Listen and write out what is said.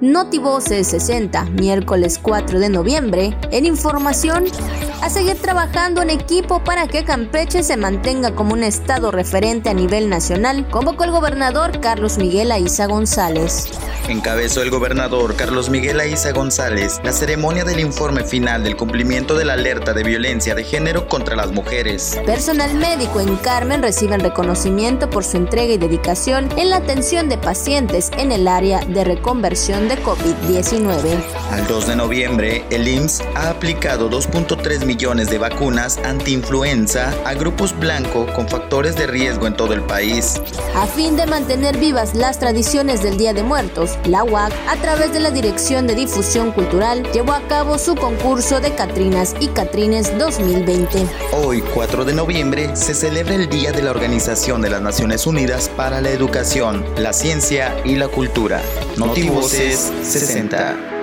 Notivoces 60, miércoles 4 de noviembre. En información, a seguir trabajando en equipo para que Campeche se mantenga como un estado referente a nivel nacional, convocó el gobernador Carlos Miguel Aiza González. Encabezó el gobernador Carlos Miguel Aiza González la ceremonia del informe final del cumplimiento de la alerta de violencia de género contra las mujeres. Personal médico en Carmen reciben reconocimiento por su entrega y dedicación en la atención de pacientes en el área de reconversión de COVID-19. Al 2 de noviembre, el IMSS ha aplicado 2.3 millones de vacunas anti-influenza a grupos blanco con factores de riesgo en todo el país. A fin de mantener vivas las tradiciones del Día de Muertos, la UAC, a través de la Dirección de Difusión Cultural, llevó a cabo su concurso de Catrinas y Catrines 2020. Hoy, 4 de noviembre, se celebra el Día de la Organización de las Naciones Unidas para la Educación, la Ciencia y la Cultura. Notivoces 60.